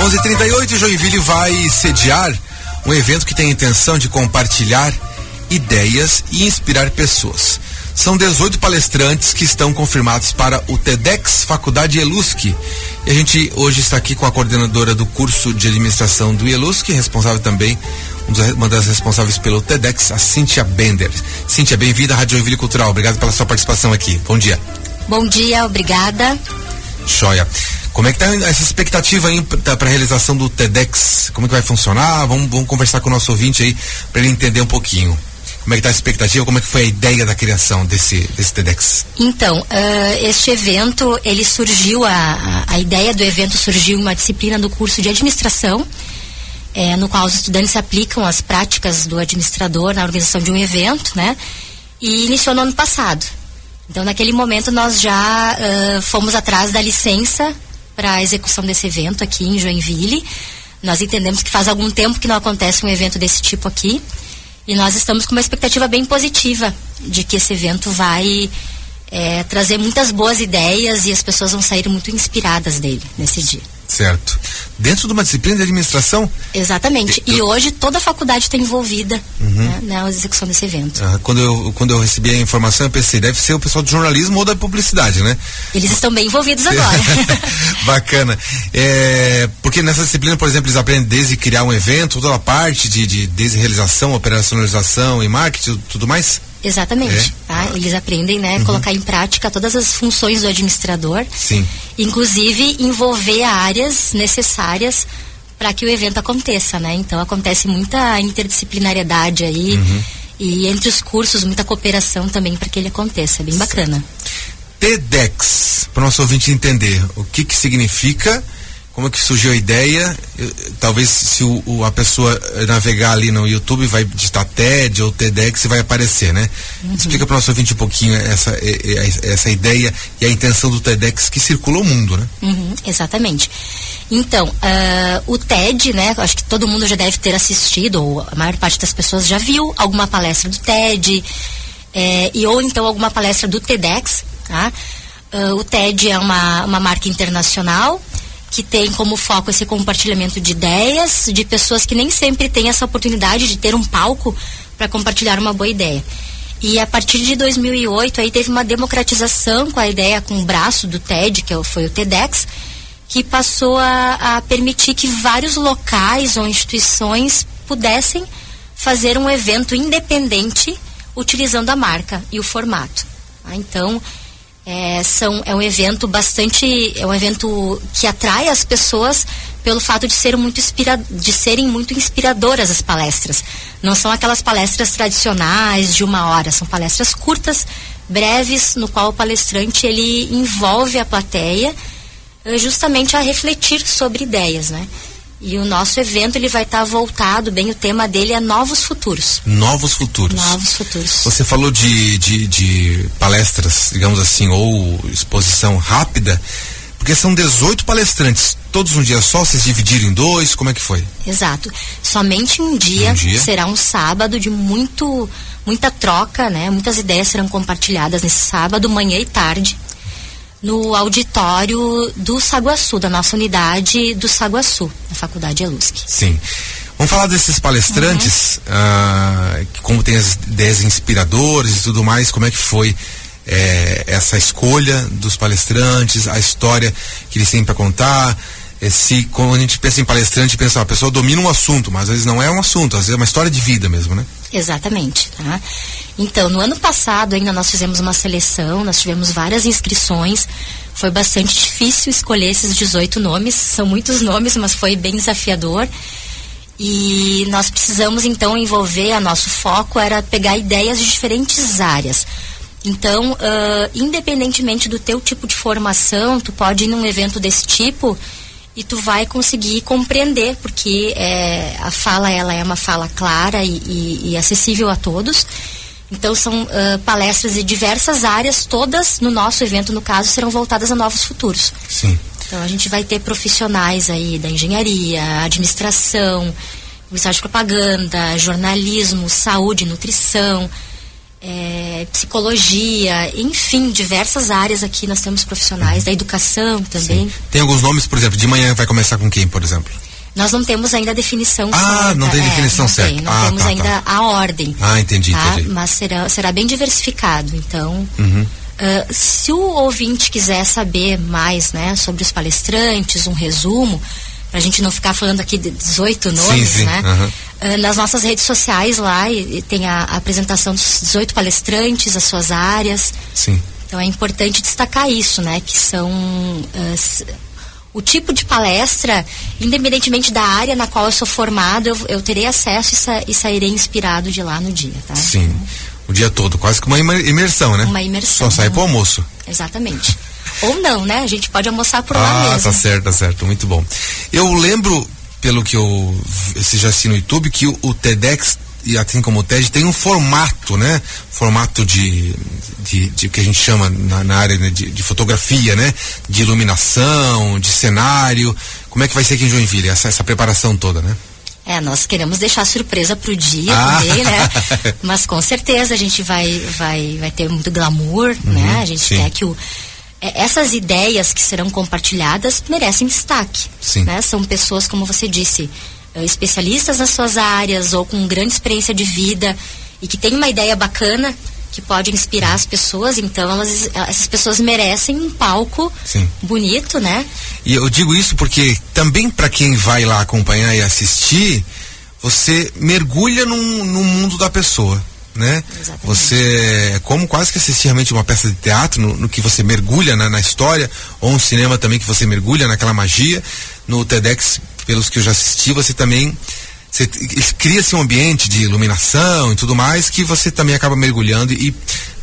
11:38 Joinville vai sediar um evento que tem a intenção de compartilhar ideias e inspirar pessoas. São 18 palestrantes que estão confirmados para o TEDx Faculdade Elusc. E a gente hoje está aqui com a coordenadora do curso de administração do Elusc, responsável também, uma das responsáveis pelo TEDx, a Cíntia Bender. Cíntia, bem-vinda à Rádio Joinville Cultural. Obrigado pela sua participação aqui. Bom dia. Bom dia, obrigada. Joia. Como é que tá essa expectativa aí para a realização do TEDx? Como é que vai funcionar? Vamos, vamos conversar com o nosso ouvinte aí para ele entender um pouquinho. Como é que tá a expectativa? Como é que foi a ideia da criação desse, desse TEDx? Então, uh, este evento, ele surgiu, a, a, a, ideia do evento surgiu em uma disciplina do curso de administração, é, no qual os estudantes aplicam as práticas do administrador na organização de um evento, né? E iniciou no ano passado. Então, naquele momento, nós já uh, fomos atrás da licença para a execução desse evento aqui em Joinville. Nós entendemos que faz algum tempo que não acontece um evento desse tipo aqui. E nós estamos com uma expectativa bem positiva de que esse evento vai é, trazer muitas boas ideias e as pessoas vão sair muito inspiradas dele nesse dia. Certo. Dentro de uma disciplina de administração? Exatamente. E, hoje toda a faculdade está envolvida uhum. né, na execução desse evento. Ah, quando, eu, quando eu recebi a informação, eu pensei, deve ser o pessoal do jornalismo ou da publicidade, né? Eles estão bem envolvidos agora. Bacana. É, porque nessa disciplina, por exemplo, eles aprendem desde criar um evento, toda a parte de, de desde realização, operacionalização e marketing, tudo mais? Exatamente. É. Tá? Eles aprendem, né, uhum. colocar em prática todas as funções do administrador. Sim. Inclusive envolver áreas necessárias para que o evento aconteça, né? Então acontece muita interdisciplinariedade aí uhum. e entre os cursos muita cooperação também para que ele aconteça. É bem bacana. TEDx, para o nosso ouvinte entender o que que significa como é que surgiu a ideia? Eu, talvez se o, o, a pessoa navegar ali no YouTube vai digitar TED ou TEDx vai aparecer, né? Uhum. Explica para o nosso ouvinte um pouquinho essa, essa ideia e a intenção do TEDx que circula o mundo, né? Uhum, exatamente. Então, uh, o TED, né? Acho que todo mundo já deve ter assistido, ou a maior parte das pessoas já viu alguma palestra do TED, é, e ou então alguma palestra do TEDx, tá? Uh, o TED é uma, uma marca internacional que tem como foco esse compartilhamento de ideias de pessoas que nem sempre têm essa oportunidade de ter um palco para compartilhar uma boa ideia. E a partir de 2008 aí teve uma democratização com a ideia com o braço do TED, que é foi o TEDx, que passou a, a permitir que vários locais ou instituições pudessem fazer um evento independente utilizando a marca e o formato. Ah, então, é, são, é um evento bastante. É um evento que atrai as pessoas pelo fato de, ser muito inspira, de serem muito inspiradoras as palestras. Não são aquelas palestras tradicionais de uma hora, são palestras curtas, breves, no qual o palestrante ele envolve a plateia eh, justamente a refletir sobre ideias, né? E o nosso evento ele vai estar tá voltado, bem o tema dele é Novos Futuros. Novos Futuros. Novos Futuros. Você falou de, de, de palestras, digamos assim, ou exposição rápida, porque são 18 palestrantes, todos um dia só, vocês dividiram em dois, como é que foi? Exato. Somente um dia, um dia. será um sábado de muito muita troca, né? Muitas ideias serão compartilhadas nesse sábado, manhã e tarde no auditório do Saguaçu, da nossa unidade do Saguaçu, da Faculdade Elusc. Sim. Vamos falar desses palestrantes, uhum. uh, como tem as ideias inspiradoras e tudo mais, como é que foi é, essa escolha dos palestrantes, a história que eles têm para contar. Esse, quando a gente pensa em palestrante, pensa, a pessoa domina um assunto, mas às vezes não é um assunto, às vezes é uma história de vida mesmo, né? Exatamente, tá? Então, no ano passado ainda nós fizemos uma seleção, nós tivemos várias inscrições, foi bastante difícil escolher esses 18 nomes, são muitos nomes, mas foi bem desafiador. E nós precisamos então envolver, a nosso foco era pegar ideias de diferentes áreas. Então, uh, independentemente do teu tipo de formação, tu pode ir num evento desse tipo e tu vai conseguir compreender, porque é, a fala ela é uma fala clara e, e, e acessível a todos. Então são uh, palestras de diversas áreas, todas no nosso evento, no caso, serão voltadas a novos futuros. Sim. Então a gente vai ter profissionais aí da engenharia, administração, publicidade de propaganda, jornalismo, saúde, nutrição, é, psicologia, enfim, diversas áreas aqui nós temos profissionais da educação também. Sim. Tem alguns nomes, por exemplo, de manhã vai começar com quem, por exemplo? Nós não temos ainda a definição ah, certa. Ah, não tem definição é, não certa. Tem, não ah, temos tá, ainda tá. a ordem. Ah, entendi, tá? entendi. Mas será, será bem diversificado. Então, uhum. uh, se o ouvinte quiser saber mais né, sobre os palestrantes, um resumo, para a gente não ficar falando aqui de 18 nomes, sim, sim. né? Uhum. Uh, nas nossas redes sociais lá e, e tem a, a, apresentação dos 18 palestrantes, as suas áreas. Sim. Então é importante destacar isso, né? Que são uh, o tipo de palestra, independentemente da área na qual eu sou formado, eu, eu terei acesso e, sa, e, sairei inspirado de lá no dia, tá? Sim. O dia todo, quase que uma imersão, né? Uma imersão. Só sai pro almoço. Exatamente. Ou não, né? A gente pode almoçar por ah, lá mesmo. Ah, tá certo, tá certo. Muito bom. Eu lembro, pelo que eu já assisti no YouTube, que o, o TEDx e assim como o TED tem um formato, né? Formato de, de, de que a gente chama na, na área né? de, de, fotografia, né? De iluminação, de cenário. Como é que vai ser aqui em Joinville, essa, essa preparação toda, né? É, nós queremos deixar surpresa pro dia ah. também, né? Mas com certeza a gente vai, vai, vai ter muito glamour, uhum, né? A gente sim. quer que o, essas ideias que serão compartilhadas merecem destaque. Sim. Né? São pessoas, como você disse, eh, especialistas nas suas áreas ou com grande experiência de vida e que têm uma ideia bacana que pode inspirar as pessoas, então elas, essas pessoas merecem um palco Sim. bonito, né? E eu digo isso porque também para quem vai lá acompanhar e assistir, você mergulha no mundo da pessoa. Né? Exatamente. Você é como quase que assistir realmente uma peça de teatro no, no que você mergulha na, na, história ou um cinema também que você mergulha naquela magia no TEDx pelos que eu já assisti, você também cria-se um ambiente de iluminação e tudo mais que você também acaba mergulhando e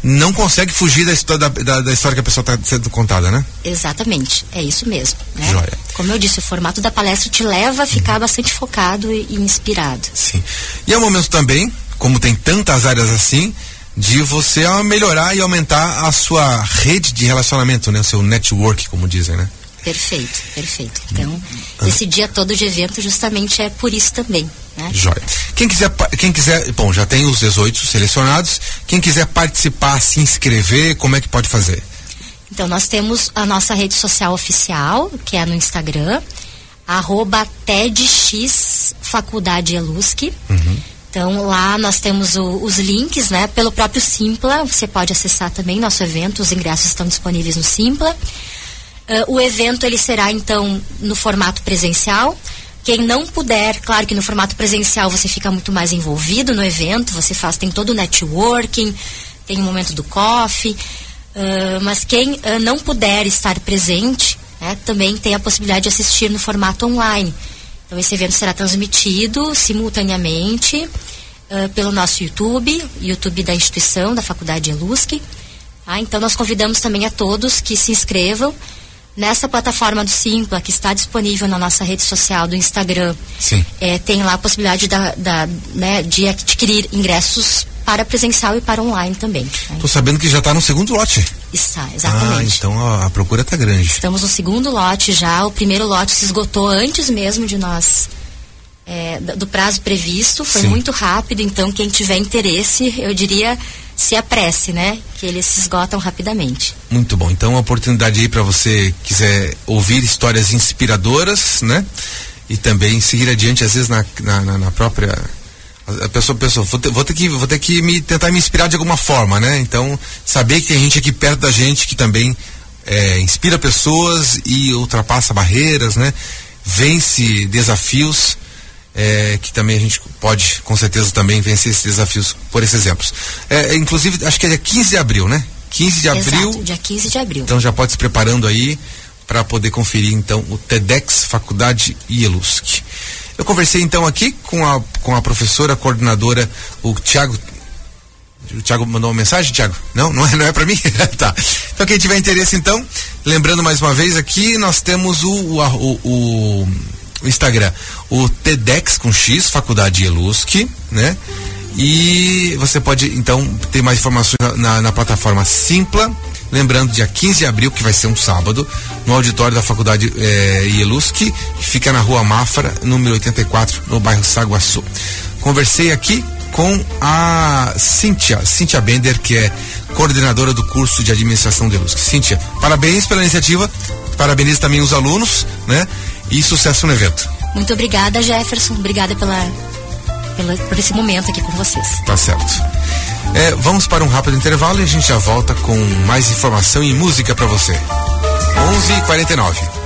não consegue fugir da história, da, da, história que a pessoa está sendo contada, né? Exatamente, é isso mesmo. Né? Joia. Como eu disse, o formato da palestra te leva a ficar uhum. bastante focado e, e inspirado. Sim. E é um momento também, como tem tantas áreas assim, de você melhorar e aumentar a sua rede de relacionamento, né? O seu network, como dizem, né? Perfeito, perfeito. Então, esse dia todo de evento justamente é por isso também. Né? Joia. Quem quiser, quem quiser, bom, já tem os 18 selecionados. Quem quiser participar, se inscrever, como é que pode fazer? Então, nós temos a nossa rede social oficial, que é no Instagram, arroba TEDx Faculdade Elusc. Uhum. Então lá nós temos o, os links, né? Pelo próprio Simpla, você pode acessar também nosso evento, os ingressos estão disponíveis no Simpla. Uh, o evento ele será então no formato presencial. Quem não puder, claro que no formato presencial você fica muito mais envolvido no evento, você faz, tem todo o networking, tem o momento do coffee, uh, mas quem uh, não puder estar presente, né, também tem a possibilidade de assistir no formato online. Então esse evento será transmitido simultaneamente uh, pelo nosso YouTube, YouTube da instituição, da Faculdade Elusc. Tá? Então nós convidamos também a todos que se inscrevam Nessa plataforma do Simpla, que está disponível na nossa rede social do Instagram, é, tem lá a possibilidade da, da, né, de adquirir ingressos para presencial e para online também. Estou né? sabendo que já está no segundo lote. Está, exatamente. Ah, então a, a procura está grande. Estamos no segundo lote já. O primeiro lote se esgotou antes mesmo de nós é, do prazo previsto, foi Sim. muito rápido, então quem tiver interesse, eu diria se apresse, né? Que eles se esgotam rapidamente. Muito bom. Então, uma oportunidade aí para você quiser ouvir histórias inspiradoras, né? E também seguir adiante, às vezes, na, na, na própria. A pessoa, a pessoa vou, ter, vou ter que, vou ter que me, tentar me inspirar de alguma forma, né? Então, saber que tem gente aqui perto da gente que também é, inspira pessoas e ultrapassa barreiras, né? Vence desafios é, que também a gente pode, com certeza, também vencer esses desafios por esses exemplos. É, inclusive, acho que é dia 15 de abril, né? 15 de abril. Exato, dia 15 de abril. Então já pode se preparando aí para poder conferir então o TEDx Faculdade IELUSC. Eu conversei então aqui com a, com a professora coordenadora, o Tiago. O Tiago mandou uma mensagem, Tiago? Não, não é, não é para mim? tá. Então quem tiver interesse então, lembrando mais uma vez aqui, nós temos o, o, o, o o Instagram, o TEDx com X, Faculdade Elusc, né? E você pode então ter mais informações na, na, na, plataforma Simpla. Lembrando, dia 15 de abril, que vai ser um sábado, no auditório da Faculdade é, Ielusc, que fica na rua Mafra, número 84, no bairro Saguaçu. Conversei aqui com a Cíntia, Cíntia Bender, que é coordenadora do curso de administração de luz. Cíntia, parabéns pela iniciativa, parabenizo também os alunos, né? E sucesso no evento. Muito obrigada, Jefferson. Obrigada pela, pela, por esse momento aqui com vocês. Tá certo. É, vamos para um rápido intervalo e a gente já volta com mais informação e música para você. 11:49.